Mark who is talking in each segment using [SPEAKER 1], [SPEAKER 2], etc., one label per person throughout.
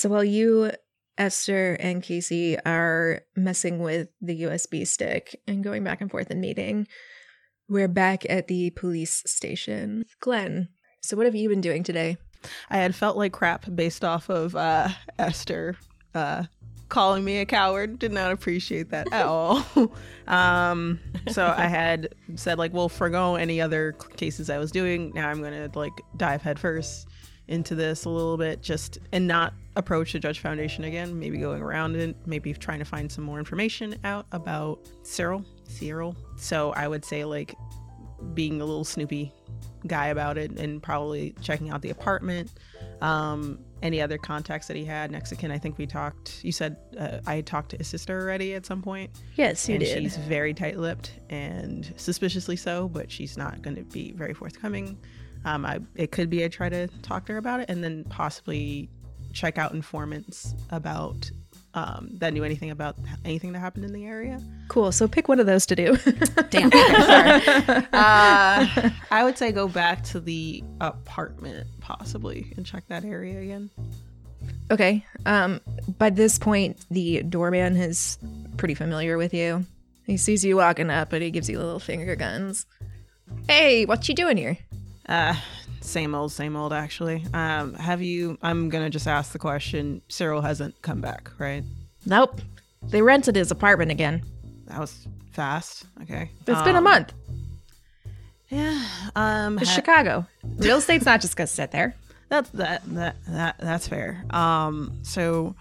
[SPEAKER 1] So while you, Esther, and Casey are messing with the USB stick and going back and forth and meeting, we're back at the police station. Glenn, so what have you been doing today?
[SPEAKER 2] I had felt like crap based off of uh, Esther uh, calling me a coward. Did not appreciate that at all. um, so I had said like, well, forgo any other cases I was doing. Now I'm gonna like dive headfirst into this a little bit, just and not approach the Judge Foundation again. Maybe going around and maybe trying to find some more information out about Cyril. Cyril. So I would say like being a little snoopy guy about it and probably checking out the apartment um any other contacts that he had mexican i think we talked you said uh, i talked to his sister already at some point
[SPEAKER 1] Yes, you
[SPEAKER 2] and
[SPEAKER 1] did.
[SPEAKER 2] she's very tight-lipped and suspiciously so but she's not going to be very forthcoming um i it could be i try to talk to her about it and then possibly check out informants about um that knew anything about anything that happened in the area
[SPEAKER 1] Cool. So pick one of those to do.
[SPEAKER 2] Damn. Okay, sorry. uh, I would say go back to the apartment possibly and check that area again.
[SPEAKER 1] Okay. Um, by this point, the doorman is pretty familiar with you. He sees you walking up, and he gives you little finger guns. Hey, what you doing here?
[SPEAKER 2] Uh, same old, same old. Actually, um, have you? I'm gonna just ask the question. Cyril hasn't come back, right?
[SPEAKER 1] Nope. They rented his apartment again.
[SPEAKER 2] That was fast. Okay.
[SPEAKER 1] It's been a
[SPEAKER 2] Um,
[SPEAKER 1] month.
[SPEAKER 2] Yeah. Um.
[SPEAKER 1] It's
[SPEAKER 2] ha-
[SPEAKER 1] Chicago. Real estate's not just gonna sit there.
[SPEAKER 2] That's that that that that's fair. Um, so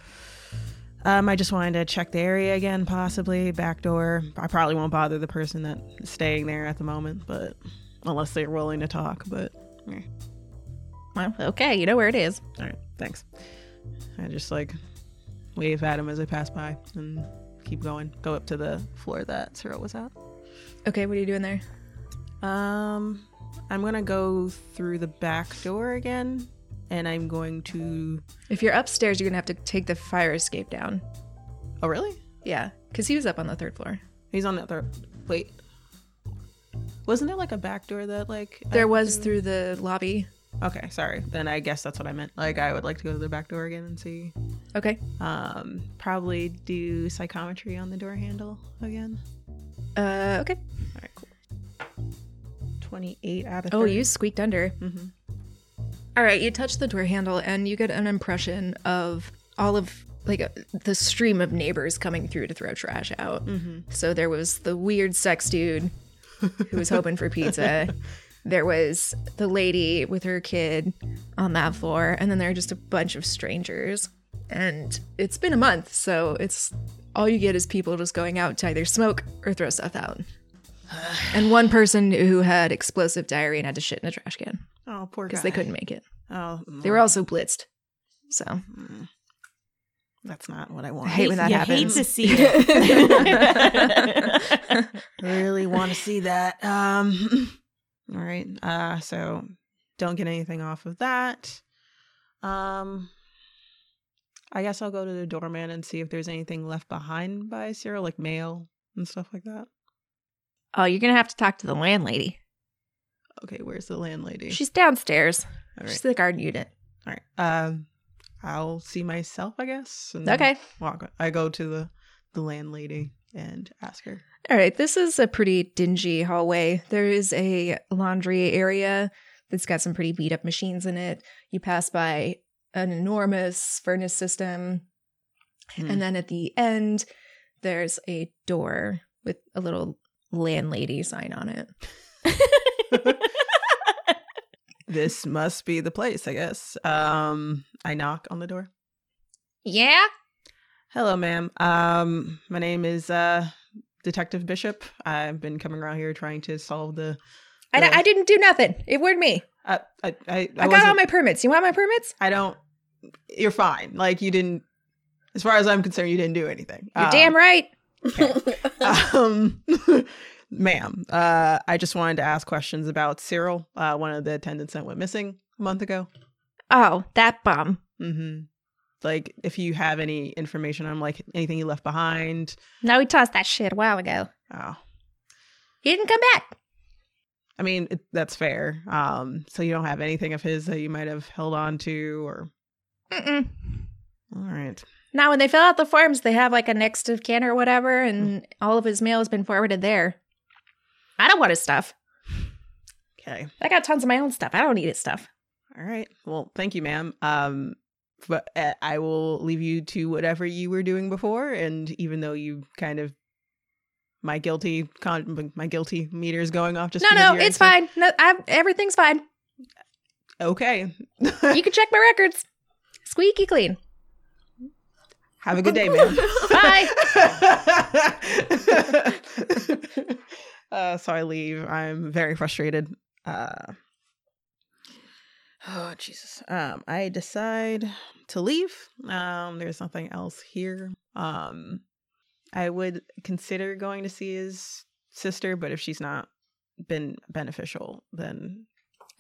[SPEAKER 2] um, I just wanted to check the area again, possibly back door. I probably won't bother the person that's staying there at the moment, but unless they're willing to talk. But eh.
[SPEAKER 1] Well, okay, you know where it is.
[SPEAKER 2] all right, thanks. I just like wave at him as I pass by and keep going. Go up to the floor that Cyril was at.
[SPEAKER 1] Okay, what are you doing there?
[SPEAKER 2] Um, I'm gonna go through the back door again, and I'm going to.
[SPEAKER 1] If you're upstairs, you're gonna have to take the fire escape down.
[SPEAKER 2] Oh, really?
[SPEAKER 1] Yeah, because he was up on the third floor.
[SPEAKER 2] He's on the other. Wait. Wasn't there like a back door that like
[SPEAKER 1] There
[SPEAKER 2] I-
[SPEAKER 1] was through the lobby.
[SPEAKER 2] Okay, sorry. Then I guess that's what I meant. Like I would like to go to the back door again and see.
[SPEAKER 1] Okay.
[SPEAKER 2] Um, probably do psychometry on the door handle again.
[SPEAKER 1] Uh, okay.
[SPEAKER 2] All right, cool. Twenty-eight out of.
[SPEAKER 1] Oh, you squeaked under.
[SPEAKER 2] Mm-hmm.
[SPEAKER 1] All right, you touch the door handle and you get an impression of all of like the stream of neighbors coming through to throw trash out.
[SPEAKER 2] Mm-hmm.
[SPEAKER 1] So there was the weird sex dude who was hoping for pizza. There was the lady with her kid on that floor, and then there are just a bunch of strangers. And it's been a month, so it's all you get is people just going out to either smoke or throw stuff out. And one person who had explosive diarrhea and had to shit in a trash can
[SPEAKER 2] Oh, poor guy.
[SPEAKER 1] because they couldn't make it.
[SPEAKER 2] Oh,
[SPEAKER 1] They were also blitzed. So
[SPEAKER 2] mm. That's not what I want.
[SPEAKER 1] I hate when that
[SPEAKER 3] you
[SPEAKER 1] happens.
[SPEAKER 3] hate to see it.
[SPEAKER 2] really want to see that. Um, all right. Uh, so don't get anything off of that. Um, I guess I'll go to the doorman and see if there's anything left behind by Cyril, like mail and stuff like that.
[SPEAKER 1] Oh, you're gonna have to talk to the landlady.
[SPEAKER 2] Okay, where's the landlady?
[SPEAKER 1] She's downstairs.
[SPEAKER 2] all right.
[SPEAKER 1] She's the garden unit.
[SPEAKER 2] All right. Um, I'll see myself, I guess. and
[SPEAKER 1] Okay.
[SPEAKER 2] Walk. I go to the the landlady and ask her.
[SPEAKER 1] All right. This is a pretty dingy hallway. There is a laundry area that's got some pretty beat up machines in it. You pass by an enormous furnace system.
[SPEAKER 2] Hmm.
[SPEAKER 1] And then at the end, there's a door with a little landlady sign on it.
[SPEAKER 2] this must be the place, I guess. Um, I knock on the door.
[SPEAKER 1] Yeah?
[SPEAKER 2] Hello, ma'am. Um, my name is uh Detective Bishop. I've been coming around here trying to solve the.
[SPEAKER 1] I,
[SPEAKER 2] the-
[SPEAKER 1] I didn't do nothing. It weren't me.
[SPEAKER 2] I I I, I,
[SPEAKER 1] I, got all my permits. You want my permits?
[SPEAKER 2] I don't. You're fine. Like you didn't. As far as I'm concerned, you didn't do anything.
[SPEAKER 1] You're
[SPEAKER 2] Um,
[SPEAKER 1] damn right.
[SPEAKER 2] um, ma'am, uh, I just wanted to ask questions about Cyril, uh, one of the attendants that went missing a month ago.
[SPEAKER 1] Oh, that bum.
[SPEAKER 2] Mm-hmm. Like, if you have any information on like anything he left behind.
[SPEAKER 1] No, he tossed that shit a while ago.
[SPEAKER 2] Oh,
[SPEAKER 1] He didn't come back.
[SPEAKER 2] I mean it, that's fair. Um, so you don't have anything of his that you might have held on to, or
[SPEAKER 1] Mm-mm.
[SPEAKER 2] All right.
[SPEAKER 1] Now, when they fill out the forms, they have like a next of kin or whatever, and all of his mail has been forwarded there. I don't want his stuff.
[SPEAKER 2] Okay.
[SPEAKER 1] I got tons of my own stuff. I don't need his stuff.
[SPEAKER 2] All right. Well, thank you, ma'am. Um, but uh, I will leave you to whatever you were doing before, and even though you kind of my guilty con my guilty meter is going off just
[SPEAKER 1] no, no, it's fine. No, I, everything's fine.
[SPEAKER 2] Okay.
[SPEAKER 1] You can check my records. Squeaky clean.
[SPEAKER 2] Have a good day, ma'am.
[SPEAKER 1] Bye.
[SPEAKER 2] uh, so I leave. I'm very frustrated. Uh, oh Jesus. Um, I decide to leave. Um, there's nothing else here. Um, I would consider going to see his sister, but if she's not been beneficial, then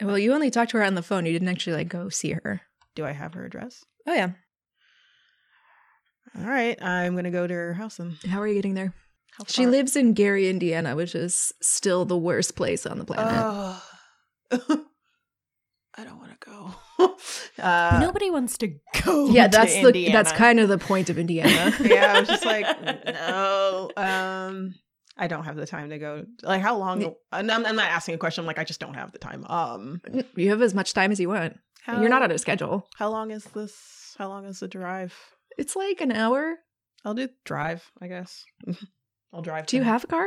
[SPEAKER 1] Well, you only talked to her on the phone. You didn't actually like go see her.
[SPEAKER 2] do I have her address?
[SPEAKER 1] Oh yeah.
[SPEAKER 2] All right, I'm gonna go to her house and
[SPEAKER 1] How are you getting there?
[SPEAKER 2] How
[SPEAKER 1] She lives in Gary, Indiana, which is still the worst place on the planet.
[SPEAKER 2] Oh. I don't want to go. uh,
[SPEAKER 3] Nobody wants to go.
[SPEAKER 1] yeah,
[SPEAKER 2] to
[SPEAKER 1] that's the
[SPEAKER 2] Indiana.
[SPEAKER 1] that's kind of the point of Indiana.
[SPEAKER 2] yeah, I was just like, no. Um, I don't have the time to go. Like, how long? and I'm, I'm not asking a question. I'm like, I just don't have the time. Um,
[SPEAKER 1] you have as much time as you want.
[SPEAKER 2] how,
[SPEAKER 1] You're not on a schedule.
[SPEAKER 2] How long is this? How long is the drive?
[SPEAKER 1] It's like an hour.
[SPEAKER 2] I'll do drive. I guess. I'll drive.
[SPEAKER 1] Do you have a car?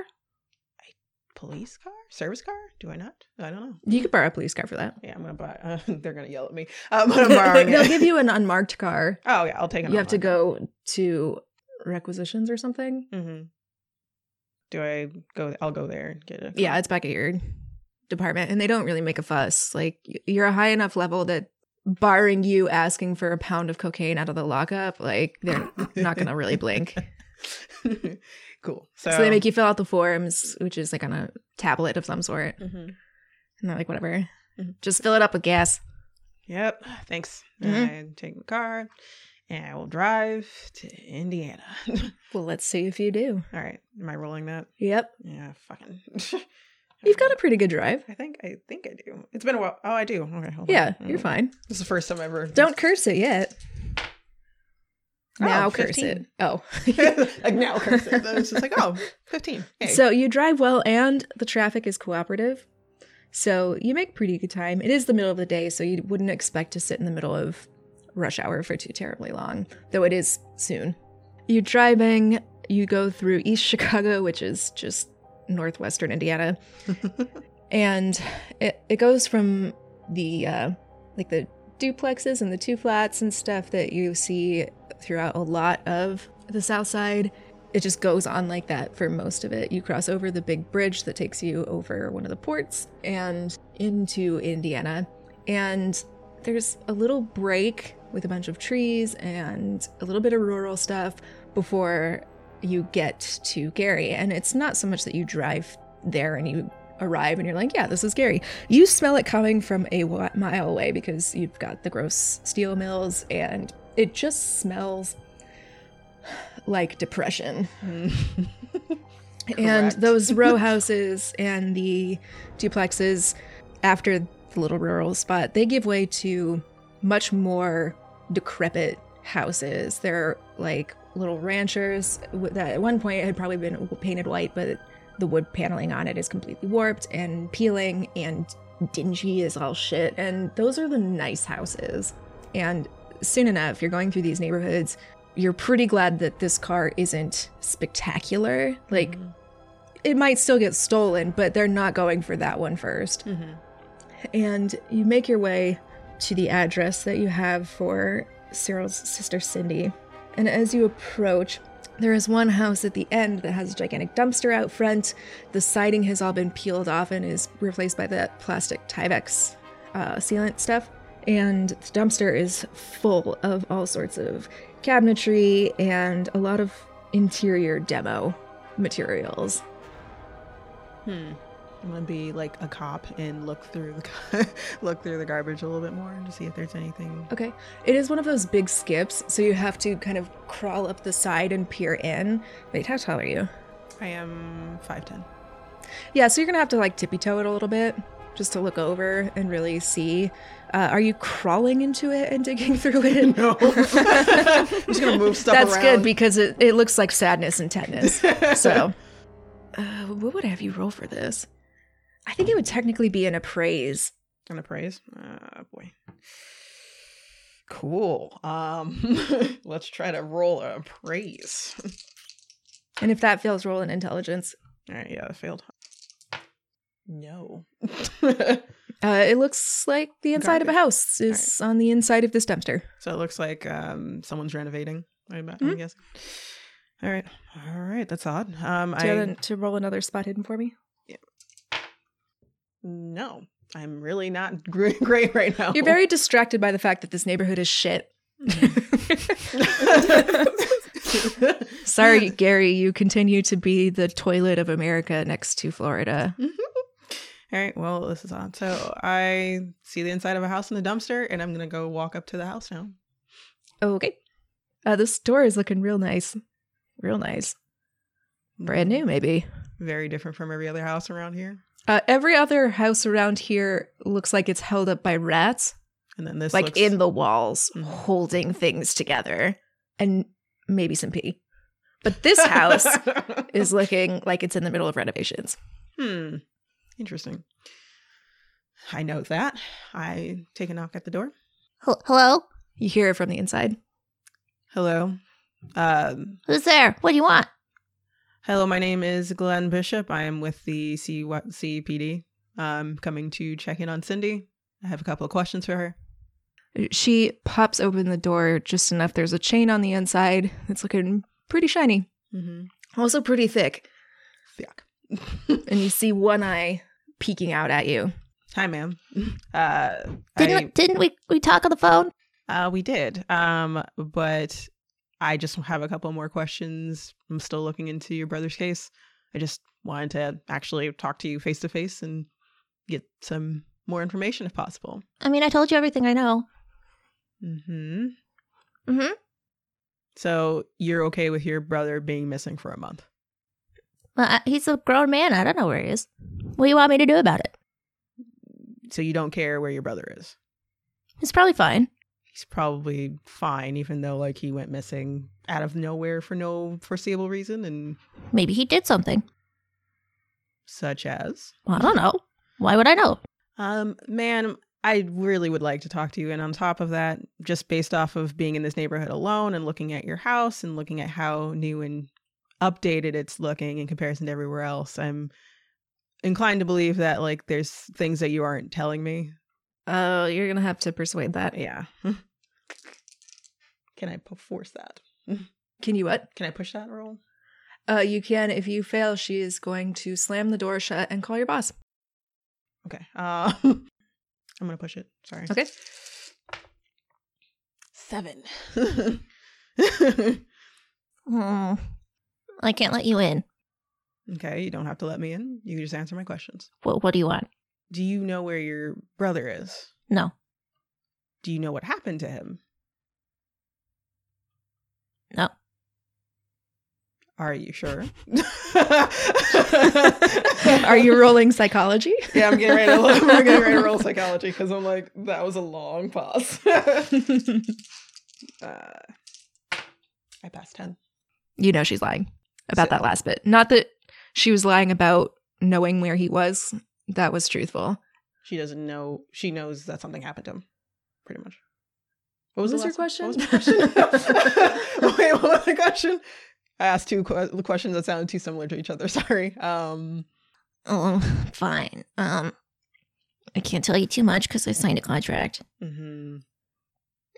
[SPEAKER 2] A police car? Service car? Do I not? I don't know.
[SPEAKER 1] You could borrow a police car for that.
[SPEAKER 2] Yeah, I'm gonna buy. Uh, they're gonna yell at me. Um, I'm borrowing
[SPEAKER 1] They'll
[SPEAKER 2] it.
[SPEAKER 1] give you an unmarked car.
[SPEAKER 2] Oh yeah, I'll take it.
[SPEAKER 1] You have to go to requisitions or something.
[SPEAKER 2] Mm-hmm. Do I go? I'll go there and get it.
[SPEAKER 1] Yeah, it's back at your department, and they don't really make a fuss. Like you're a high enough level that, barring you asking for a pound of cocaine out of the lockup, like they're not gonna really blink.
[SPEAKER 2] cool. So,
[SPEAKER 1] So they make you fill out the forms, which is like on a tablet of some sort,
[SPEAKER 2] Mhm.
[SPEAKER 1] and they're like, whatever,
[SPEAKER 2] Mhm.
[SPEAKER 1] just fill it up with gas.
[SPEAKER 2] Yep. Thanks.
[SPEAKER 1] Mhm.
[SPEAKER 2] I take my car, and I will drive to Indiana.
[SPEAKER 1] Well, let's see if you do.
[SPEAKER 2] All right. Am I rolling that?
[SPEAKER 1] Yep,
[SPEAKER 2] Yeah. Fucking.
[SPEAKER 1] you've got a pretty good drive.
[SPEAKER 2] I think. I think I do. It's been a while. Oh, I do. Okay. Hold on.
[SPEAKER 1] Yeah, you're
[SPEAKER 2] Mm.
[SPEAKER 1] fine.
[SPEAKER 2] This is the first time I ever.
[SPEAKER 1] Don't curse it yet.
[SPEAKER 2] Oh,
[SPEAKER 1] Now curse
[SPEAKER 2] 15.
[SPEAKER 1] it. Oh.
[SPEAKER 2] like now curse it. It's just like oh, 15. Hey.
[SPEAKER 1] So you drive well and the traffic is cooperative. So you make pretty good time. It is the middle of the day, so you wouldn't expect to sit in the middle of rush hour for too terribly long, though it is soon. You're driving, you go through East Chicago, which is just northwestern Indiana. and it, it goes from the uh, like the duplexes and the two flats and stuff that you see throughout a lot of the south side. It just goes on like that for most of it. You cross over the big bridge that takes you over one of the ports and into indiana. And there's a little break with a bunch of trees and a little bit of rural stuff before you get to gary. And it's not so much that you drive there and you arrive and you're like, yeah, this is Gary. You smell it coming from a mile away because you've got the gross steel mills and it just smells like depression. and those row houses and the duplexes after the little rural spot, they give way to much more decrepit houses. They're like little ranchers that at one point had probably been painted white, but the wood paneling on it is completely warped and peeling and dingy as all shit. And those are the nice houses. And soon enough, you're going through these neighborhoods. You're pretty glad that this car isn't spectacular. Like, it might still get stolen, but they're not going for that one first.
[SPEAKER 2] Mhm.
[SPEAKER 1] And you make your way to the address that you have for Cyril's sister Cyndy. And as you approach, there is one house at the end that has a gigantic dumpster out front. The siding has all been peeled off and is replaced by that plastic Tyvek uh, sealant stuff. And the dumpster is full of all sorts of cabinetry and a lot of interior demo materials.
[SPEAKER 2] Hmm. I'm gonna be like a cop and look through the look through the garbage a little bit more to see if there's anything.
[SPEAKER 1] Okay. It is one of those big skips, so you have to kind of crawl up the side and peer in. Wait, how tall are you?
[SPEAKER 2] I am five ten.
[SPEAKER 1] Yeah, so you're gonna have to like tippy toe it a little bit. just to look over and really see. Uh, are you crawling into it and digging through it?
[SPEAKER 2] No. I'm just gonna move stuff
[SPEAKER 1] That's
[SPEAKER 2] around.
[SPEAKER 1] good because it, it looks like sadness and tetanus. so, uh, what would I have you roll for this? I think it would technically be an appraise.
[SPEAKER 2] An appraise. Oh boy. Cool. Um, let's try to roll a appraise.
[SPEAKER 1] And if that fails, roll an intelligence.
[SPEAKER 2] All right. Yeah, that failed. No.
[SPEAKER 1] Uh, it looks like the inside of a house is on the inside of this dumpster.
[SPEAKER 2] so it looks like um someone's renovating. I.
[SPEAKER 1] Mhm.
[SPEAKER 2] Guess. All right. All right. That's odd. Um,
[SPEAKER 1] Do you
[SPEAKER 2] I
[SPEAKER 1] want to roll another spot hidden for me? Yeah.
[SPEAKER 2] no. I'm really not great, great right now.
[SPEAKER 1] You're very distracted by the fact that this neighborhood is shit. Sorry, Gary, you continue to be the toilet of America next to Florida.
[SPEAKER 2] All right. Well, this is on. So I see the inside of a house in the dumpster, and I'm gonna go walk up to the house now.
[SPEAKER 1] Okay. Uh, this door is looking real nice. Real nice. Brand new, maybe.
[SPEAKER 2] Very different from every other house around here.
[SPEAKER 1] Uh, every other house around here looks like it's held up by rats,
[SPEAKER 2] And then this
[SPEAKER 1] like
[SPEAKER 2] looks,
[SPEAKER 1] in the walls,
[SPEAKER 2] Mhm.
[SPEAKER 1] holding things together, and maybe some pee. But this house is looking like it's in the middle of renovations.
[SPEAKER 2] hmm. Interesting. I know that. I take a knock at the door.
[SPEAKER 3] Hello?
[SPEAKER 1] You hear it from the inside.
[SPEAKER 2] Hello. Um,
[SPEAKER 3] Who's there? What do you want?
[SPEAKER 2] hello. My name is Glenn Bishop. I am with the C- CPD. I'm coming to check in on Cyndy. I have a couple of questions for her.
[SPEAKER 1] She pops open the door just enough. There's a chain on the inside. It's looking pretty shiny,
[SPEAKER 2] Mm-hmm.
[SPEAKER 1] also pretty thick.
[SPEAKER 2] Yuck.
[SPEAKER 1] And you see one eye peeking out at you.
[SPEAKER 2] Hi, ma'am. Uh,
[SPEAKER 3] Didn't
[SPEAKER 2] I-
[SPEAKER 3] didn't we we talk on the phone?
[SPEAKER 2] Uh, we did. Um, but I just have a couple more questions. I'm still looking into your brother's case. I just wanted to actually talk to you face to face and get some more information if possible.
[SPEAKER 3] I mean, I told you everything I know.
[SPEAKER 2] Mm hmm.
[SPEAKER 3] Mm-hmm.
[SPEAKER 2] So you're okay with your brother being missing for a month?
[SPEAKER 3] Well, I, he's a grown man. I don't know where he is. What do you want me to do about it?
[SPEAKER 2] So you don't care where your brother is?
[SPEAKER 3] He's probably fine.
[SPEAKER 2] He's probably fine, even though like he went missing out of nowhere for no foreseeable reason, and
[SPEAKER 3] Maybe he did something.
[SPEAKER 2] such as.
[SPEAKER 3] Well, I don't know. Why would I know?
[SPEAKER 2] Um, man, I really would like to talk to you. And on top of that, just based off of being in this neighborhood alone and looking at your house and looking at how new and updated it's looking in comparison to everywhere else, I'm inclined to believe that like there's things that you aren't telling me.
[SPEAKER 1] Oh, you're gonna have to persuade that.
[SPEAKER 2] Yeah. Can I force that?
[SPEAKER 1] Can you what?
[SPEAKER 2] Can I push that roll?
[SPEAKER 1] Uh, you can. If you fail, she is going to slam the door shut and call your boss.
[SPEAKER 2] Okay. Uh, I'm gonna push it. Sorry.
[SPEAKER 1] Okay.
[SPEAKER 2] Seven.
[SPEAKER 3] I can't let you in.
[SPEAKER 2] okay, you don't have to let me in. You can just answer my questions.
[SPEAKER 3] What, what do you want?
[SPEAKER 2] Do you know where your brother is?
[SPEAKER 3] No.
[SPEAKER 2] Do you know what happened to him?
[SPEAKER 3] No.
[SPEAKER 2] Are you sure?
[SPEAKER 1] Are you rolling psychology?
[SPEAKER 2] Yeah, I'm getting ready to. I'm getting ready to roll psychology because I'm like that was a long pause. uh, I passed ten.
[SPEAKER 1] you know she's lying about
[SPEAKER 2] So-
[SPEAKER 1] that last bit. Not that she was lying about knowing where he was. That was truthful.
[SPEAKER 2] She doesn't know. She knows that something happened to him. Pretty much. What was
[SPEAKER 1] What was
[SPEAKER 2] last
[SPEAKER 1] your
[SPEAKER 2] one? What was my question? Wait, what was the question? I asked two que- questions that sounded too similar to each other. Sorry. Um.
[SPEAKER 3] Oh, fine. Um, I can't tell you too much because I signed a contract.
[SPEAKER 2] mhm.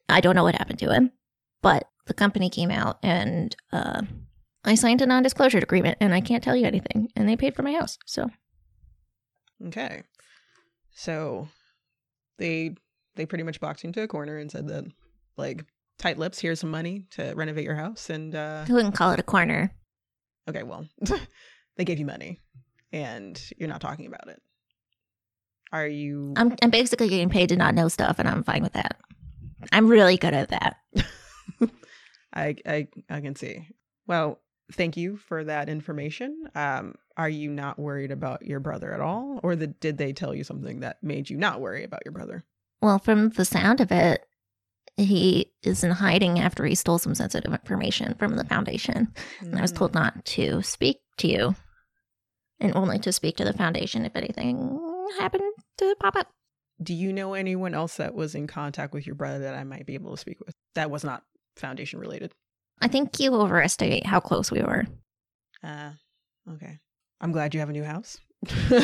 [SPEAKER 3] I don't know what happened to him, but the company came out and uh, I signed a non-disclosure agreement, and I can't tell you anything. And they paid for my house, so
[SPEAKER 2] Okay. So they they pretty much boxed you into a corner and said that like tight lips, here's some money to renovate your house and uh
[SPEAKER 3] I wouldn't call it a corner.
[SPEAKER 2] okay, well, they gave you money and you're not talking about it. Are you
[SPEAKER 3] I'm I'm basically getting paid to not know stuff, and I'm fine with that. I'm really good at that.
[SPEAKER 2] I I I can see. Well, thank you for that information. Um, are you not worried about your brother at all, or the, did they tell you something that made you not worry about your brother?
[SPEAKER 3] Well, from the sound of it, he is in hiding after he stole some sensitive information from the foundation. And I was told not to speak to you and only to speak to the foundation if anything happened to pop up.
[SPEAKER 2] Do you know anyone else that was in contact with your brother that I might be able to speak with? That was not foundation related.
[SPEAKER 3] I think you overestimate how close we were.
[SPEAKER 2] Uh, okay. I'm glad you have a new house.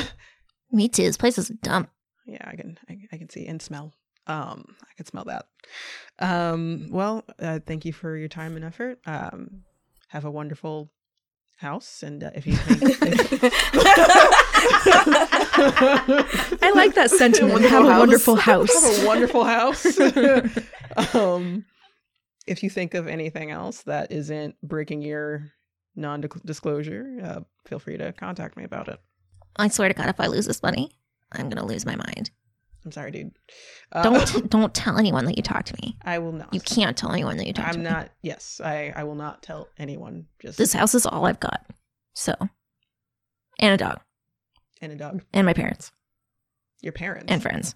[SPEAKER 3] Me too. This place is a dump.
[SPEAKER 2] yeah, I can, I, I can see and smell. Um, I can smell that. Um, well, uh, thank you for your time and effort. Um, have a wonderful house, and uh, if you think,
[SPEAKER 1] I like that sentiment. Have a wonderful house.
[SPEAKER 2] have a wonderful house. um, if you think of anything else that isn't breaking your non-disclosure, uh, feel free to contact me about it.
[SPEAKER 3] I swear to God, if I lose this money, I'm gonna lose my mind.
[SPEAKER 2] I'm sorry, dude. Uh,
[SPEAKER 3] Don't don't tell anyone that you talked to me.
[SPEAKER 2] I will not.
[SPEAKER 3] You can't tell anyone that you talked to
[SPEAKER 2] I'm not. Yes, I. I will not tell anyone. Just
[SPEAKER 3] This house is all I've got. So, and a dog,
[SPEAKER 2] and a dog.
[SPEAKER 3] and my parents,
[SPEAKER 2] Your parents
[SPEAKER 3] and friends.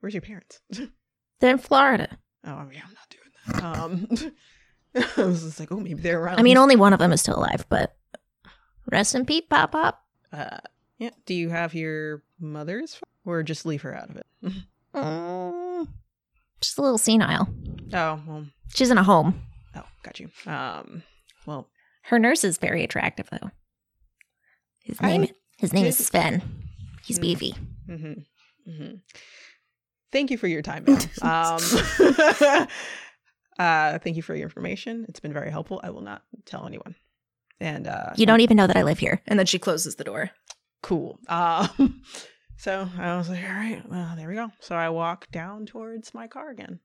[SPEAKER 2] Where's your parents?
[SPEAKER 3] They're in Florida.
[SPEAKER 2] oh yeah, I'm not doing. Um, I was just like, oh, maybe they're around.
[SPEAKER 3] I mean, only one of them is still alive, but rest in peace, Pop Pop.
[SPEAKER 2] uh, yeah. Do you have your mother's, or just leave her out of it?
[SPEAKER 3] Mm, just a little senile.
[SPEAKER 2] oh well.
[SPEAKER 3] She's in a home.
[SPEAKER 2] Oh, got you. Um, well,
[SPEAKER 3] Her nurse is very attractive, though. His
[SPEAKER 2] I
[SPEAKER 3] name, his name is Sven. He's
[SPEAKER 2] Mm.
[SPEAKER 3] beefy.
[SPEAKER 2] Mm-hmm. Mm-hmm. Thank you for your time, um, uh, thank you for your information. It's been very helpful. I will not tell anyone. And uh,
[SPEAKER 3] You don't even know that I live here.
[SPEAKER 1] And then she closes the door.
[SPEAKER 2] cool. Um, so I was like, all right, well, there we go. So I walk down towards my car again.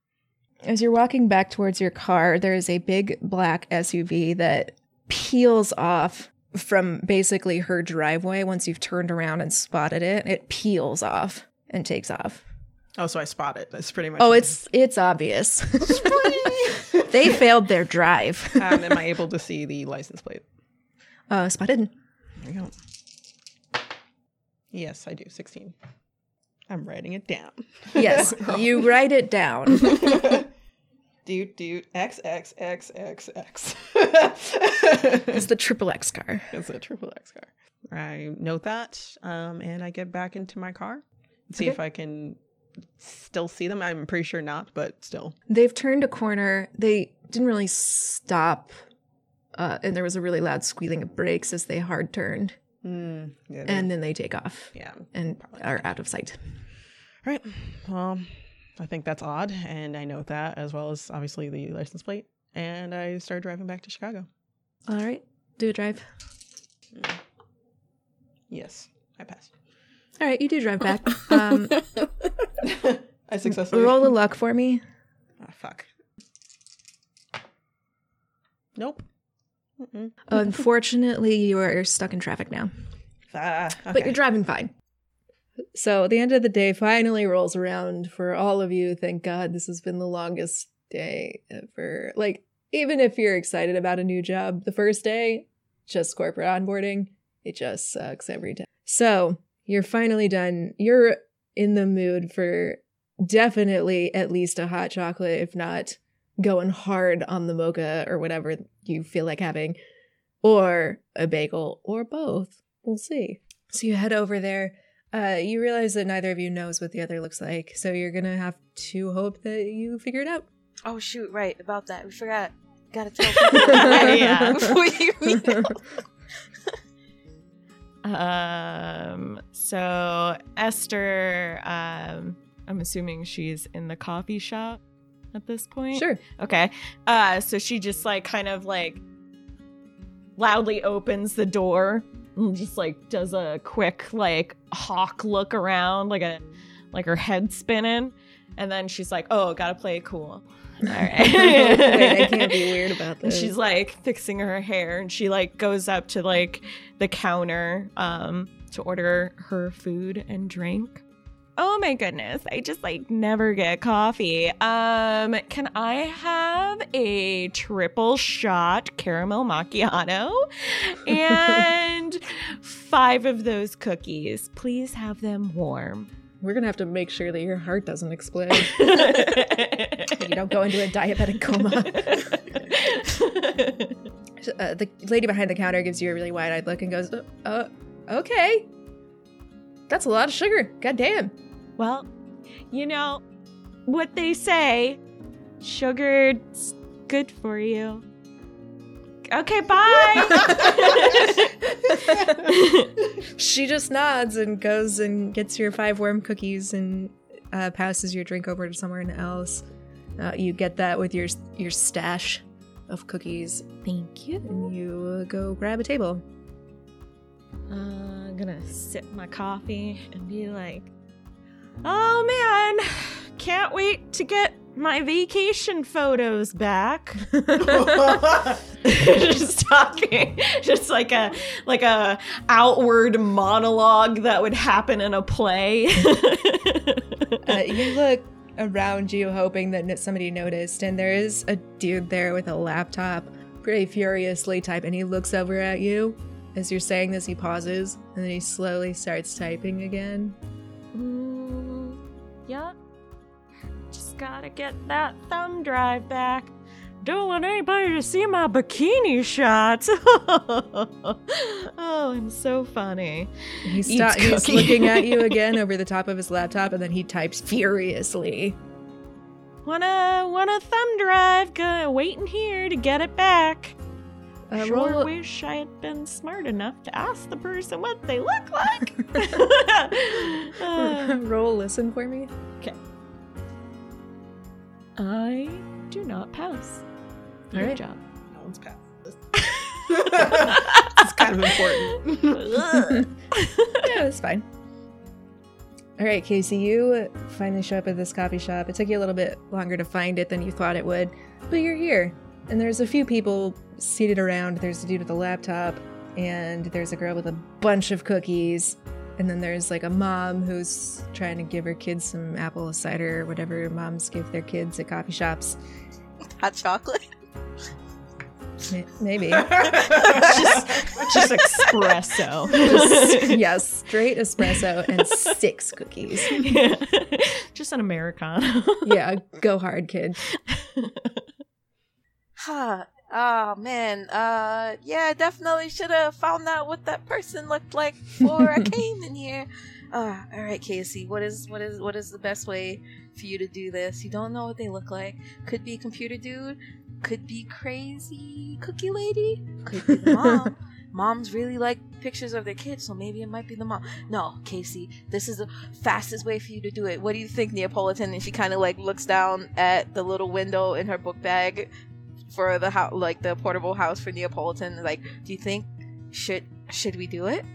[SPEAKER 1] As you're walking back towards your car, there is a big black SUV that peels off from basically her driveway once you've turned around and spotted it. It peels off and takes off.
[SPEAKER 2] Oh, so I spot it. That's pretty much.
[SPEAKER 1] Oh, it's it's obvious. they failed their drive.
[SPEAKER 2] um, am I able to see the license plate?
[SPEAKER 1] Uh, spotted.
[SPEAKER 2] There you go. Yes, I do. 16. I'm writing it down.
[SPEAKER 1] Yes, you write it down.
[SPEAKER 2] do do X X X X X.
[SPEAKER 1] It's the triple X car.
[SPEAKER 2] It's a triple X car. I note that, um, and I get back into my car. See
[SPEAKER 1] Okay.
[SPEAKER 2] if I can still see them. I'm pretty sure not, but still.
[SPEAKER 1] They've turned a corner. They didn't really stop, uh, and there was a really loud squealing of brakes as they hard turned,
[SPEAKER 2] Mm, yeah,
[SPEAKER 1] and then they take off
[SPEAKER 2] yeah.
[SPEAKER 1] and are out of sight.
[SPEAKER 2] All right. Well, I think that's odd, and I note that as well as obviously the license plate. And I start driving back to Chicago.
[SPEAKER 1] All right, do a drive.
[SPEAKER 2] Yes, I passed.
[SPEAKER 1] All right, you do drive back. Um,
[SPEAKER 2] I successfully
[SPEAKER 1] roll the luck for me.
[SPEAKER 2] Ah, fuck. Nope. Mm-mm.
[SPEAKER 1] Unfortunately, you are stuck in traffic now,
[SPEAKER 2] Ah, okay.
[SPEAKER 1] but you're driving fine. So the end of the day finally rolls around for all of you. Thank God this has been the longest day ever. Like, even if you're excited about a new job, the first day, just corporate onboarding, it just sucks every time. So you're finally done. You're in the mood for definitely at least a hot chocolate, if not going hard on the mocha or whatever you feel like having, or a bagel, or both. We'll see. So you head over there. Uh, you realize that neither of you knows what the other looks like, so you're gonna have to hope that you figure it out.
[SPEAKER 4] Oh shoot! Right about that, we forgot. Gotta tell people who before you meet.
[SPEAKER 5] Um, so Esther, um, I'm assuming she's in the coffee shop at this point.
[SPEAKER 1] Sure.
[SPEAKER 5] Okay. Uh, so she just like kind of like loudly opens the door and just like does a quick like hawk look around, like a like her head spinning, and then she's like, "Oh, gotta play it cool." All right.
[SPEAKER 1] Wait, I can't be weird about
[SPEAKER 5] And
[SPEAKER 1] this.
[SPEAKER 5] she's like fixing her hair and she like goes up to like the counter um to order her food and drink. Oh my goodness. I just like never get coffee. Um, can I have a triple shot caramel macchiato and five of those cookies? Please have them warm.
[SPEAKER 1] We're gonna have to make sure that your heart doesn't explode. you don't go into a diabetic coma. Uh, the lady behind the counter gives you a really wide-eyed look and goes, uh, uh, "Okay, that's a lot of sugar. God damn."
[SPEAKER 5] Well, you know what they say sugar's good for you. Okay, bye.
[SPEAKER 1] she just nods and goes and gets your five warm cookies and uh, passes your drink over to someone else. Uh, you get that with your your stash of cookies,
[SPEAKER 5] Thank you.
[SPEAKER 1] and you uh, go grab a table.
[SPEAKER 5] Uh, I'm gonna sip my coffee and be like, oh man, can't wait to get my vacation photos back. just talking, just like a like a outward monologue that would happen in a play.
[SPEAKER 1] Uh, you look around you, hoping that somebody noticed, and there is a dude there with a laptop, pretty furiously type, and he looks over at you. As you're saying this, he pauses, and then he slowly starts typing again.
[SPEAKER 5] Mm, yeah. Just gotta get that thumb drive back. Don't want anybody to see my bikini shots. oh, I'm so funny.
[SPEAKER 1] He sto- he's looking at you again over the top of his laptop, and then he types furiously.
[SPEAKER 5] Wanna wanna thumb drive? Gonna waiting here to get it back.
[SPEAKER 1] Uh,
[SPEAKER 5] sure
[SPEAKER 1] roll-
[SPEAKER 5] wish I had been smart enough to ask the person what they look like. Uh,
[SPEAKER 1] roll listen for me. Okay.
[SPEAKER 5] I do not pass.
[SPEAKER 1] All
[SPEAKER 5] Good
[SPEAKER 1] right.
[SPEAKER 5] job.
[SPEAKER 2] No one's passed it's kind of important.
[SPEAKER 1] yeah, that's fine. All right, Casey, you finally show up at this coffee shop. It took you a little bit longer to find it than you thought it would, but you're here. And there's a few people seated around. There's a dude with a laptop, and there's a girl with a bunch of cookies. And then there's like a mom who's trying to give her kids some apple cider or whatever moms give their kids at coffee shops.
[SPEAKER 4] Hot chocolate.
[SPEAKER 1] Maybe.
[SPEAKER 5] just, just espresso.
[SPEAKER 1] Just- yes, straight espresso and six cookies.
[SPEAKER 5] Yeah. just an Americano.
[SPEAKER 1] Yeah, go hard, kid.
[SPEAKER 4] Huh. Oh man. Uh yeah, I definitely should have found out what that person looked like before I came in here. Uh, all right, Casey. What is what is what is the best way for you to do this? You don't know what they look like. Could be computer dude. Could be crazy cookie lady. Could be the mom. Moms really like pictures of their kids, so maybe it might be the mom. No, Casey, this is the fastest way for you to do it. What do you think, Neapolitan? And she kind of like looks down at the little window in her book bag for the house, like the portable house for Neapolitan. Like, do you think should should we do it?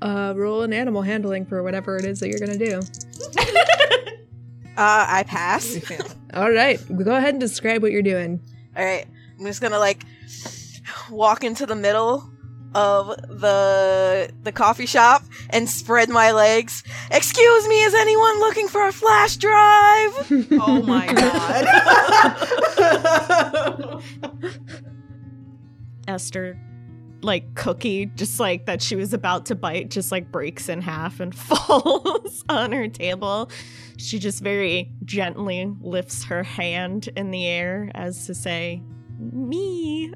[SPEAKER 1] Uh, roll an animal handling for whatever it is that you're gonna do.
[SPEAKER 4] Uh, I pass.
[SPEAKER 1] All right, go ahead and describe what you're doing.
[SPEAKER 4] All right, I'm just gonna like walk into the middle of the the coffee shop and spread my legs. Excuse me, is anyone looking for a flash drive?
[SPEAKER 2] oh my god.
[SPEAKER 5] Esther, like cookie, just like that she was about to bite, just like breaks in half and falls on her table. She just very gently lifts her hand in the air as to say, Me.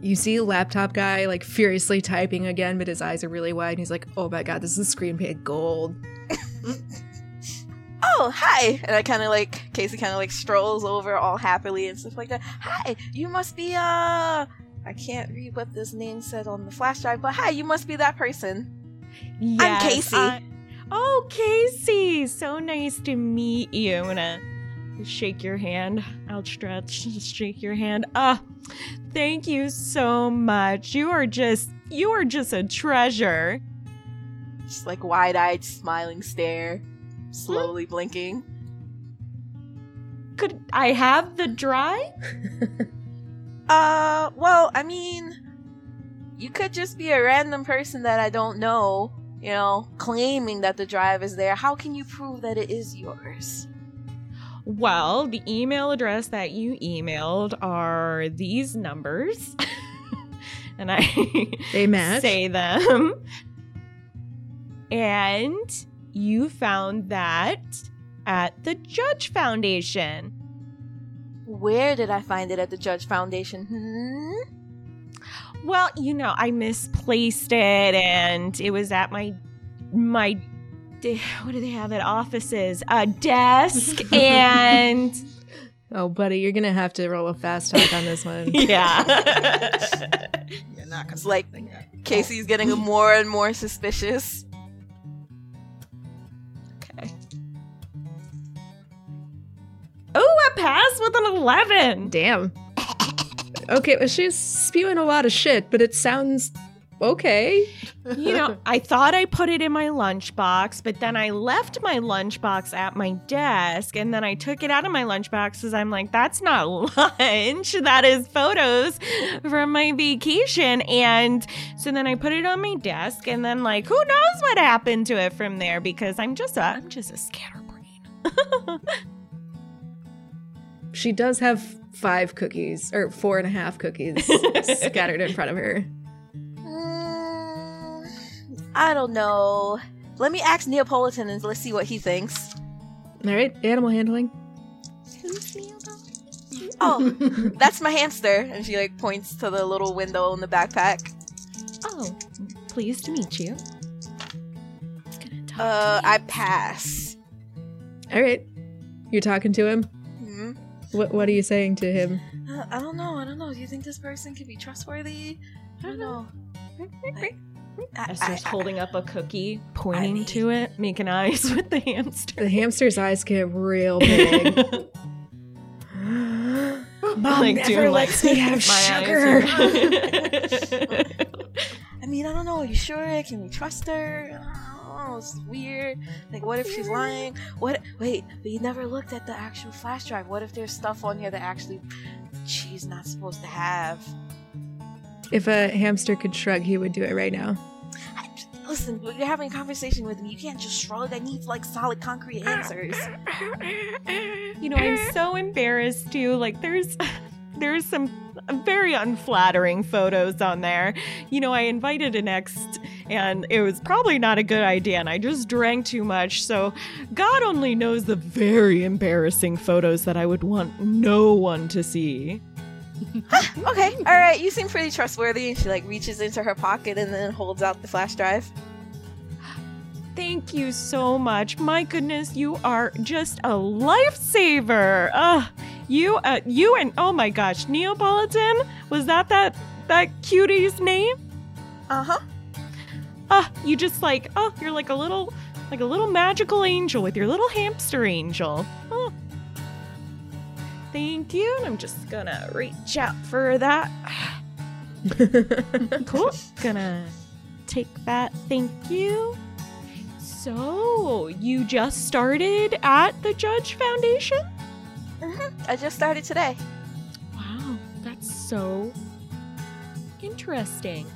[SPEAKER 1] You see laptop guy like furiously typing again, but his eyes are really wide, and he's like, "Oh my god, this is a screen paid gold."
[SPEAKER 4] oh, hi. And I kind of like, Casey kind of like strolls over all happily and stuff like that. Hi, you must be, uh, I can't read what this name said on the flash drive, but hi, you must be that person.
[SPEAKER 5] Yes, i'm
[SPEAKER 4] Casey.
[SPEAKER 5] I- oh, Casey. So nice to meet you. I'm gonna shake your hand, outstretched, just shake your hand. Ah, thank you so much. You are just, you are just a treasure.
[SPEAKER 4] Just like wide eyed, smiling stare, slowly blinking.
[SPEAKER 5] Could I have the dry?
[SPEAKER 4] Uh, well, I mean, you could just be a random person that I don't know, you know, claiming that the drive is there, how can you prove that it is yours?
[SPEAKER 5] Well, the email address that you emailed are these numbers. and I
[SPEAKER 1] They match.
[SPEAKER 5] say them. And you found that at the Judge Foundation.
[SPEAKER 4] Where did I find it at the Judge Foundation? Hmm?
[SPEAKER 5] Well, you know, I misplaced it and it was at my my de- what do they have at offices? A desk and
[SPEAKER 1] Oh, buddy, you're gonna have to roll a fast talk on this one.
[SPEAKER 5] yeah.
[SPEAKER 2] You're not gonna
[SPEAKER 4] It's like. Casey's getting more and more suspicious.
[SPEAKER 5] okay. Oh, I passed with an 11.
[SPEAKER 1] Damn. Okay, well, she's spewing a lot of shit, but it sounds okay.
[SPEAKER 5] You know, I thought I put it in my lunchbox, but then I left my lunchbox at my desk and then I took it out of my lunchbox because I'm like, that's not lunch. That is photos from my vacation. And so then I put it on my desk and then like, who knows what happened to it from there because I'm just a, I'm just a scatterbrain.
[SPEAKER 1] She does have five cookies, or four and a half cookies scattered in front of her.
[SPEAKER 4] I don't know. Let me ask Neapolitan and let's see what he thinks.
[SPEAKER 1] All right, animal handling. Who's Neapolitan?
[SPEAKER 4] Oh, that's my hamster. And she like points to the little window in the backpack.
[SPEAKER 5] oh, pleased to meet you.
[SPEAKER 4] Uh, I pass.
[SPEAKER 1] All right, you're talking to him.
[SPEAKER 4] Hmm?
[SPEAKER 1] What What are you saying to him?
[SPEAKER 4] Uh, I don't know. I don't know. Do you think this person could be trustworthy? I don't know. I-
[SPEAKER 5] Esther's
[SPEAKER 4] I- I-
[SPEAKER 5] holding up a cookie, pointing
[SPEAKER 4] mean-
[SPEAKER 5] to it, making eyes with the hamster.
[SPEAKER 1] The hamster's eyes get real big. Mom
[SPEAKER 5] Like,
[SPEAKER 1] never
[SPEAKER 5] doing,
[SPEAKER 1] lets
[SPEAKER 5] like,
[SPEAKER 1] me have sugar.
[SPEAKER 4] I mean, I don't know. Are you sure? Can we trust her? Oh, it's weird. Like, what if she's lying? What? Wait, but you never looked at the actual flash drive. What if there's stuff on here that actually she's not supposed to have?
[SPEAKER 1] If a hamster could shrug, he would do it right now.
[SPEAKER 4] Listen, you're having a conversation with me. You can't just shrug. I need like solid, concrete answers.
[SPEAKER 5] you know, I'm so embarrassed too. Like, there's. There's some very unflattering photos on there. You know, I invited an ex and it was probably not a good idea and I just drank too much. So, God only knows the very embarrassing photos that I would want no one to see.
[SPEAKER 4] Okay, all right. You seem pretty trustworthy. And she like reaches into her pocket and then holds out the flash drive.
[SPEAKER 5] Thank you so much. My goodness, you are just a lifesaver. Uh, you, uh, you, and oh my gosh, Neapolitan was that that that cutie's name?
[SPEAKER 4] Uh huh.
[SPEAKER 5] Ah, you just like, oh, you're like a little, like a little magical angel with your little hamster angel. Oh. Thank you. And I'm just gonna reach out for that. cool. Gonna take that. Thank you. So, you just started at the Judge Foundation?
[SPEAKER 4] I just started today.
[SPEAKER 5] Wow, that's so interesting.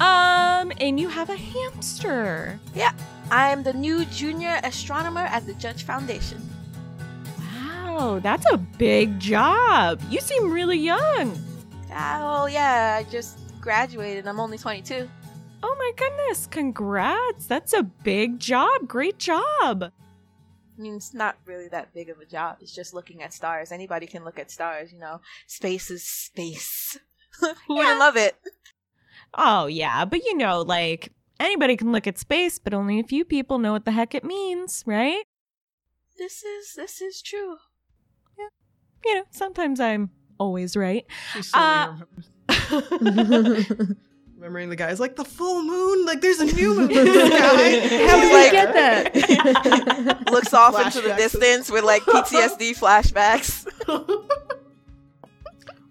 [SPEAKER 5] Um, and you have a hamster.
[SPEAKER 4] Yeah, I'm the new junior astronomer at the Judge Foundation.
[SPEAKER 5] Wow, that's a big job. You seem really young.
[SPEAKER 4] Oh yeah, I just graduated. I'm only 22.
[SPEAKER 5] Oh my goodness, congrats. That's a big job. Great job.
[SPEAKER 4] I mean, it's not really that big of a job. It's just looking at stars. Anybody can look at stars, you know. Space is space. Who wouldn't love it?
[SPEAKER 5] Oh, yeah, but you know, like anybody can look at space, but only a few people know what the heck it means, right?
[SPEAKER 4] This is this is true.
[SPEAKER 5] You know, sometimes I'm always right.
[SPEAKER 2] She's so
[SPEAKER 5] Uh,
[SPEAKER 2] remembering the guys like the full moon. Like there's a new moon in the sky.
[SPEAKER 1] How did
[SPEAKER 4] like-
[SPEAKER 1] you get that?
[SPEAKER 4] Looks off into the distance with like PTSD flashbacks.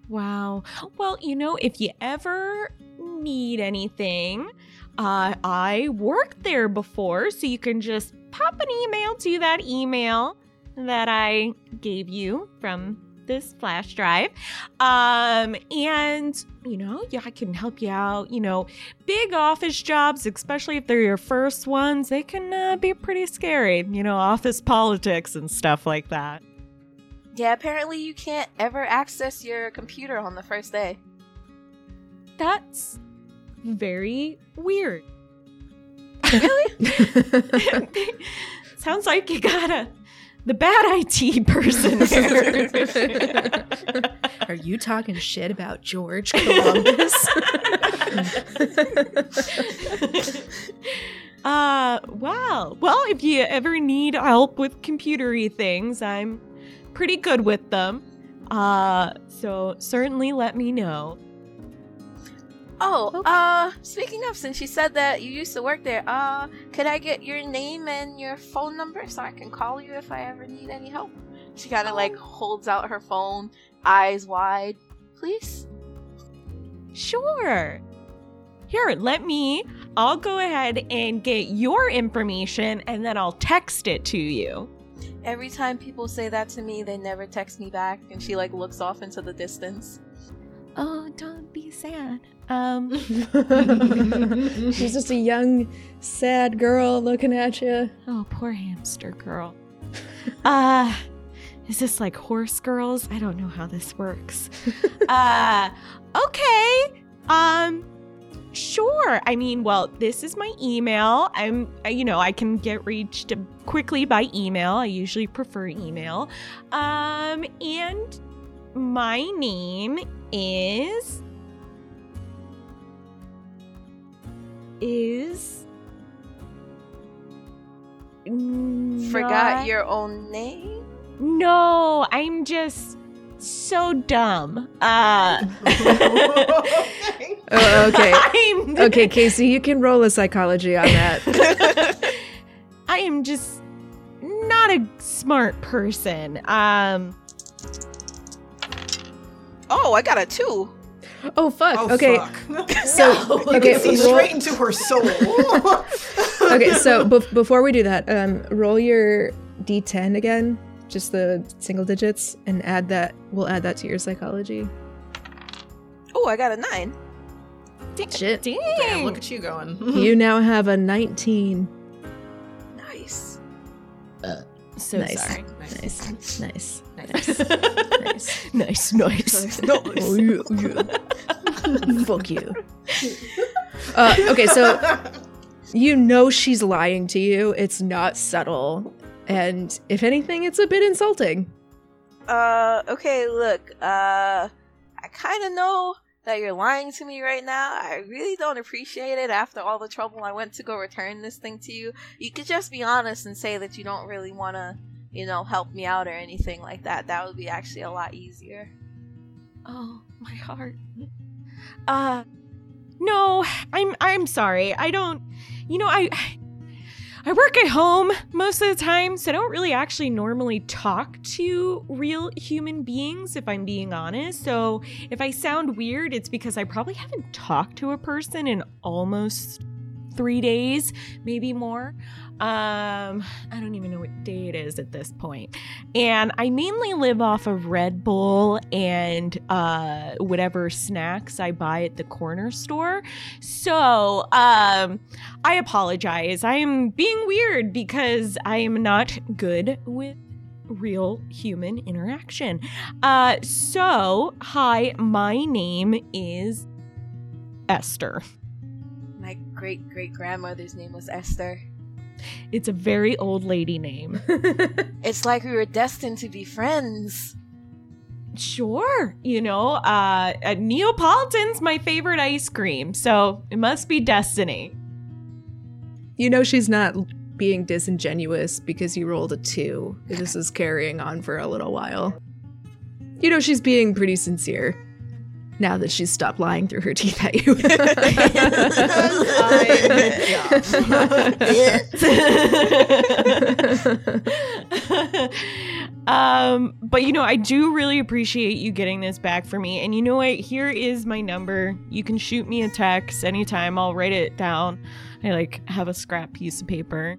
[SPEAKER 5] Wow. Well, you know, if you ever need anything, uh, I worked there before, so you can just pop an email to that email that I gave you from this flash drive. Um, and you know, yeah, I can help you out. You know, big office jobs, especially if they're your first ones, they can uh, be pretty scary. You know, office politics and stuff like that.
[SPEAKER 4] Yeah, apparently you can't ever access your computer on the first day.
[SPEAKER 5] That's very weird. Really? Sounds like you got a the bad IT person here.
[SPEAKER 1] Are you talking shit about George Columbus?
[SPEAKER 5] uh, wow. Well, if you ever need help with computery things, I'm pretty good with them. Uh, so certainly let me know.
[SPEAKER 4] Oh,
[SPEAKER 1] Okay.
[SPEAKER 4] uh, speaking of, since you said that you used to work there, uh, could I get your name and your phone number so I can call you if I ever need any help? She kind of like holds out her phone, eyes wide. Please?
[SPEAKER 5] Sure. Here, let me. I'll go ahead and get your information and then I'll text it to you.
[SPEAKER 4] Every time people say that to me, they never text me back, and she like looks off into the distance.
[SPEAKER 5] Oh, don't be sad. Um,
[SPEAKER 1] She's just a young, sad girl looking at you.
[SPEAKER 5] oh, poor hamster girl. Uh, is this like horse girls? I don't know how this works. uh, okay. Um, sure. I mean, well, this is my email. I'm, you know, I can get reached quickly by email. I usually prefer email. Um, and my name is is
[SPEAKER 4] Forgot
[SPEAKER 5] not-
[SPEAKER 4] your own name?
[SPEAKER 5] no i'm just so dumb uh
[SPEAKER 1] Oh, okay.
[SPEAKER 5] I'm,
[SPEAKER 1] Okay, Casey, you can roll a psychology on that.
[SPEAKER 5] i am just not a smart person um
[SPEAKER 4] Oh, I got a two.
[SPEAKER 1] Oh fuck.
[SPEAKER 6] Oh,
[SPEAKER 1] okay.
[SPEAKER 6] fuck.
[SPEAKER 1] So
[SPEAKER 6] You
[SPEAKER 1] okay,
[SPEAKER 6] can see
[SPEAKER 1] roll-
[SPEAKER 6] straight into her soul.
[SPEAKER 1] okay. So bef- before we do that, um, roll your d10 again, just the single digits, and add that. We'll add that to your psychology.
[SPEAKER 4] Oh, I got a nine.
[SPEAKER 1] Shit.
[SPEAKER 5] dang
[SPEAKER 6] Damn, look at you going.
[SPEAKER 1] You now have a 19.
[SPEAKER 4] Nice.
[SPEAKER 5] Uh, so
[SPEAKER 1] Nice.
[SPEAKER 5] sorry
[SPEAKER 1] Nice. Nice.
[SPEAKER 6] Nice.
[SPEAKER 1] Nice.
[SPEAKER 5] nice nice
[SPEAKER 1] Oh, yeah, yeah. Fuck you. Uh, okay, so you know she's lying to you. It's not subtle. And if anything, it's a bit insulting.
[SPEAKER 4] Uh, okay, look, uh, I kind of know that you're lying to me right now. I really don't appreciate it after all the trouble I went to go return this thing to you. You could just be honest and say that you don't really want to, you know, help me out or anything like that. That would be actually a lot easier.
[SPEAKER 5] Oh, my heart. Uh no, I'm I'm sorry. I don't you know, I I work at home most of the time, so I don't really actually normally talk to real human beings if I'm being honest. So, if I sound weird, it's because I probably haven't talked to a person in almost 3 days, maybe more. Um, I don't even know what day it is at this point. And I mainly live off of Red Bull and uh, whatever snacks I buy at the corner store. So um, I apologize. I am being weird because I am not good with real human interaction. Uh, so, hi, my name is Esther.
[SPEAKER 4] My great great grandmother's name was Esther.
[SPEAKER 5] It's a very old lady name.
[SPEAKER 4] It's like we were destined to be friends.
[SPEAKER 5] Sure. You know, uh, uh, Neapolitan's my favorite ice cream, so it must be destiny.
[SPEAKER 1] You know she's not being disingenuous because you rolled a two. This is carrying on for a little while. You know she's being pretty sincere now that she's stopped lying through her teeth at you.
[SPEAKER 5] um, but you know, I do really appreciate you getting this back for me. And you know what? Here is my number. You can shoot me a text anytime. I'll write it down. I like have a scrap piece of paper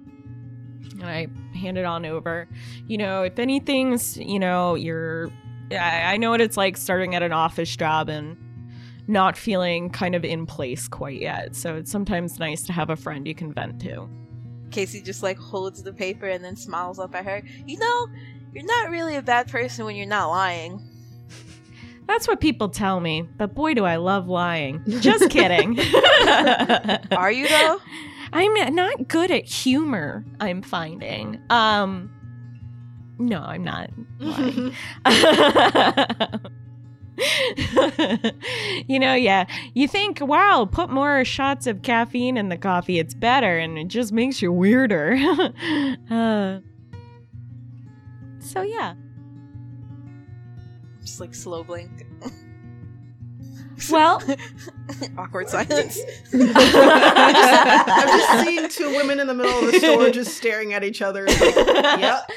[SPEAKER 5] and I hand it on over. You know, if anything's, you know, you're I, I know what it's like starting at an office job and not feeling kind of in place quite yet. So it's sometimes nice to have a friend you can vent to.
[SPEAKER 4] Casey just like holds the paper and then smiles up at her. You know, you're not really a bad person when you're not lying.
[SPEAKER 5] That's what people tell me, but boy, do I love lying. Just kidding.
[SPEAKER 4] Are you though?
[SPEAKER 5] I'm not good at humor, I'm finding. Um no, I'm not lying. you know, yeah. You think, wow, put more shots of caffeine in the coffee, it's better, and it just makes you weirder. uh, so, yeah.
[SPEAKER 4] Just like slow blink.
[SPEAKER 5] Well,
[SPEAKER 4] Awkward silence.
[SPEAKER 2] I'm just, I'm just seeing two women in the middle of the store just staring at each other. Like, yep.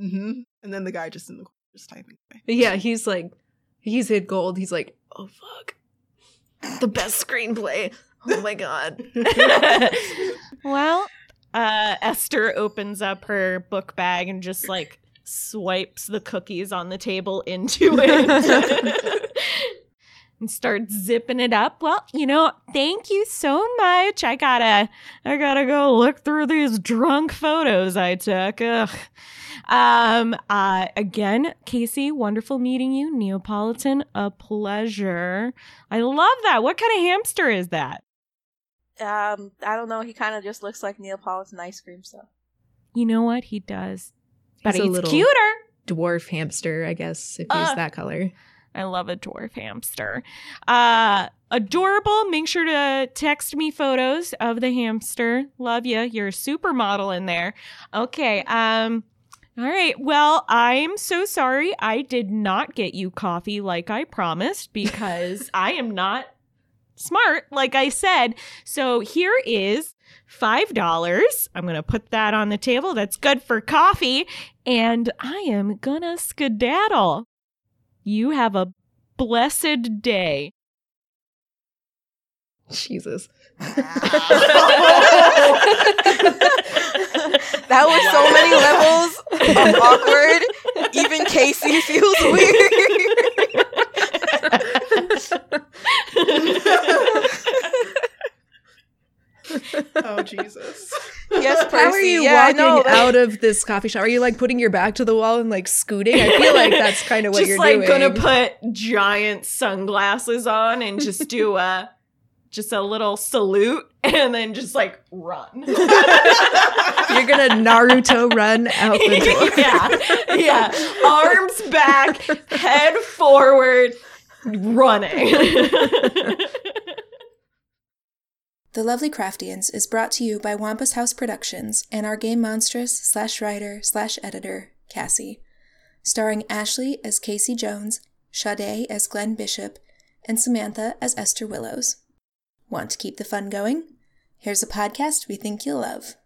[SPEAKER 2] Mm-hmm. And then the guy just in the corner just typing away.
[SPEAKER 1] Yeah, he's like, he's hit gold. He's like, oh fuck, the best screenplay. Oh my god.
[SPEAKER 5] well, uh, Esther opens up her book bag and just like swipes the cookies on the table into it and starts zipping it up. Well, you know, thank you so much. I gotta, I gotta go look through these drunk photos I took. Ugh. Um, uh, again, Casey, wonderful meeting you. Neapolitan, a pleasure. I love that. What kind of hamster is that?
[SPEAKER 4] Um, I don't know. He kind of just looks like Neapolitan ice cream stuff.
[SPEAKER 5] You know what? He does. But
[SPEAKER 1] He's a
[SPEAKER 5] he's
[SPEAKER 1] little-
[SPEAKER 5] cuter.
[SPEAKER 1] Dwarf hamster, I guess, if he's
[SPEAKER 5] Uh,
[SPEAKER 1] that color.
[SPEAKER 5] I love a dwarf hamster. Uh, adorable. Make sure to text me photos of the hamster. Love you. You're a supermodel in there. Okay. Um. All right. Well, I'm so sorry. I did not get you coffee like I promised because I am not smart, like I said. So here is five dollars. I'm gonna put that on the table. That's good for coffee, and I am gonna skedaddle. You have a blessed day.
[SPEAKER 1] Jesus.
[SPEAKER 4] That was so many levels of awkward. Even Casey feels weird.
[SPEAKER 2] Oh Jesus.
[SPEAKER 4] yes, Percy.
[SPEAKER 1] How are you
[SPEAKER 4] yeah, I
[SPEAKER 1] walking
[SPEAKER 4] know.
[SPEAKER 1] out of this coffee shop? Are you like putting your back to the wall and like scooting? I feel like that's kind of what
[SPEAKER 5] just
[SPEAKER 1] you're
[SPEAKER 5] like
[SPEAKER 1] doing.
[SPEAKER 5] Just like gonna put giant sunglasses on and just do a just a little salute and then just like run.
[SPEAKER 1] you're gonna Naruto run out the door.
[SPEAKER 5] yeah, yeah. Arms back, head forward, running.
[SPEAKER 7] The Lovely Craftians is brought to you by Wampus House Productions and our game monstrous slash writer slash editor, Cassie. Starring Ashley as Casey Jones, Sade as Glenn Bishop, and Samantha as Esther Willows. Want to keep the fun going? Here's a podcast we think you'll love.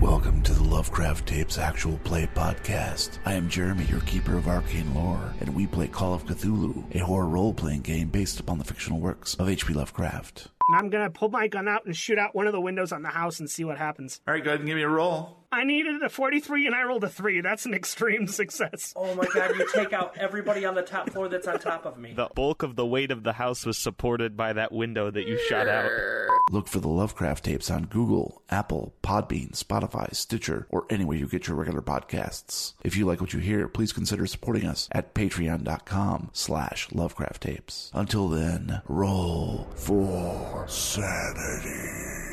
[SPEAKER 8] Welcome to the Lovecraft Tapes Actual Play Podcast. I am Jeremy, your keeper of arcane lore, and we play Call of Cthulhu, a horror role playing game based upon the fictional works of H.P. Lovecraft.
[SPEAKER 9] And I'm gonna pull my gun out and shoot out one of the windows on the house and see what happens.
[SPEAKER 10] All right, go ahead and give me a roll.
[SPEAKER 9] I needed a 43 and I rolled a 3. That's an extreme success.
[SPEAKER 11] Oh my god, you take out everybody on the top floor that's on top of me.
[SPEAKER 12] The bulk of the weight of the house was supported by that window that you shot out.
[SPEAKER 8] Look for the Lovecraft Tapes on Google, Apple, Podbean, Spotify, Stitcher, or anywhere you get your regular podcasts. If you like what you hear, please consider supporting us at patreon.com slash Lovecraft Tapes. Until then, roll for sanity.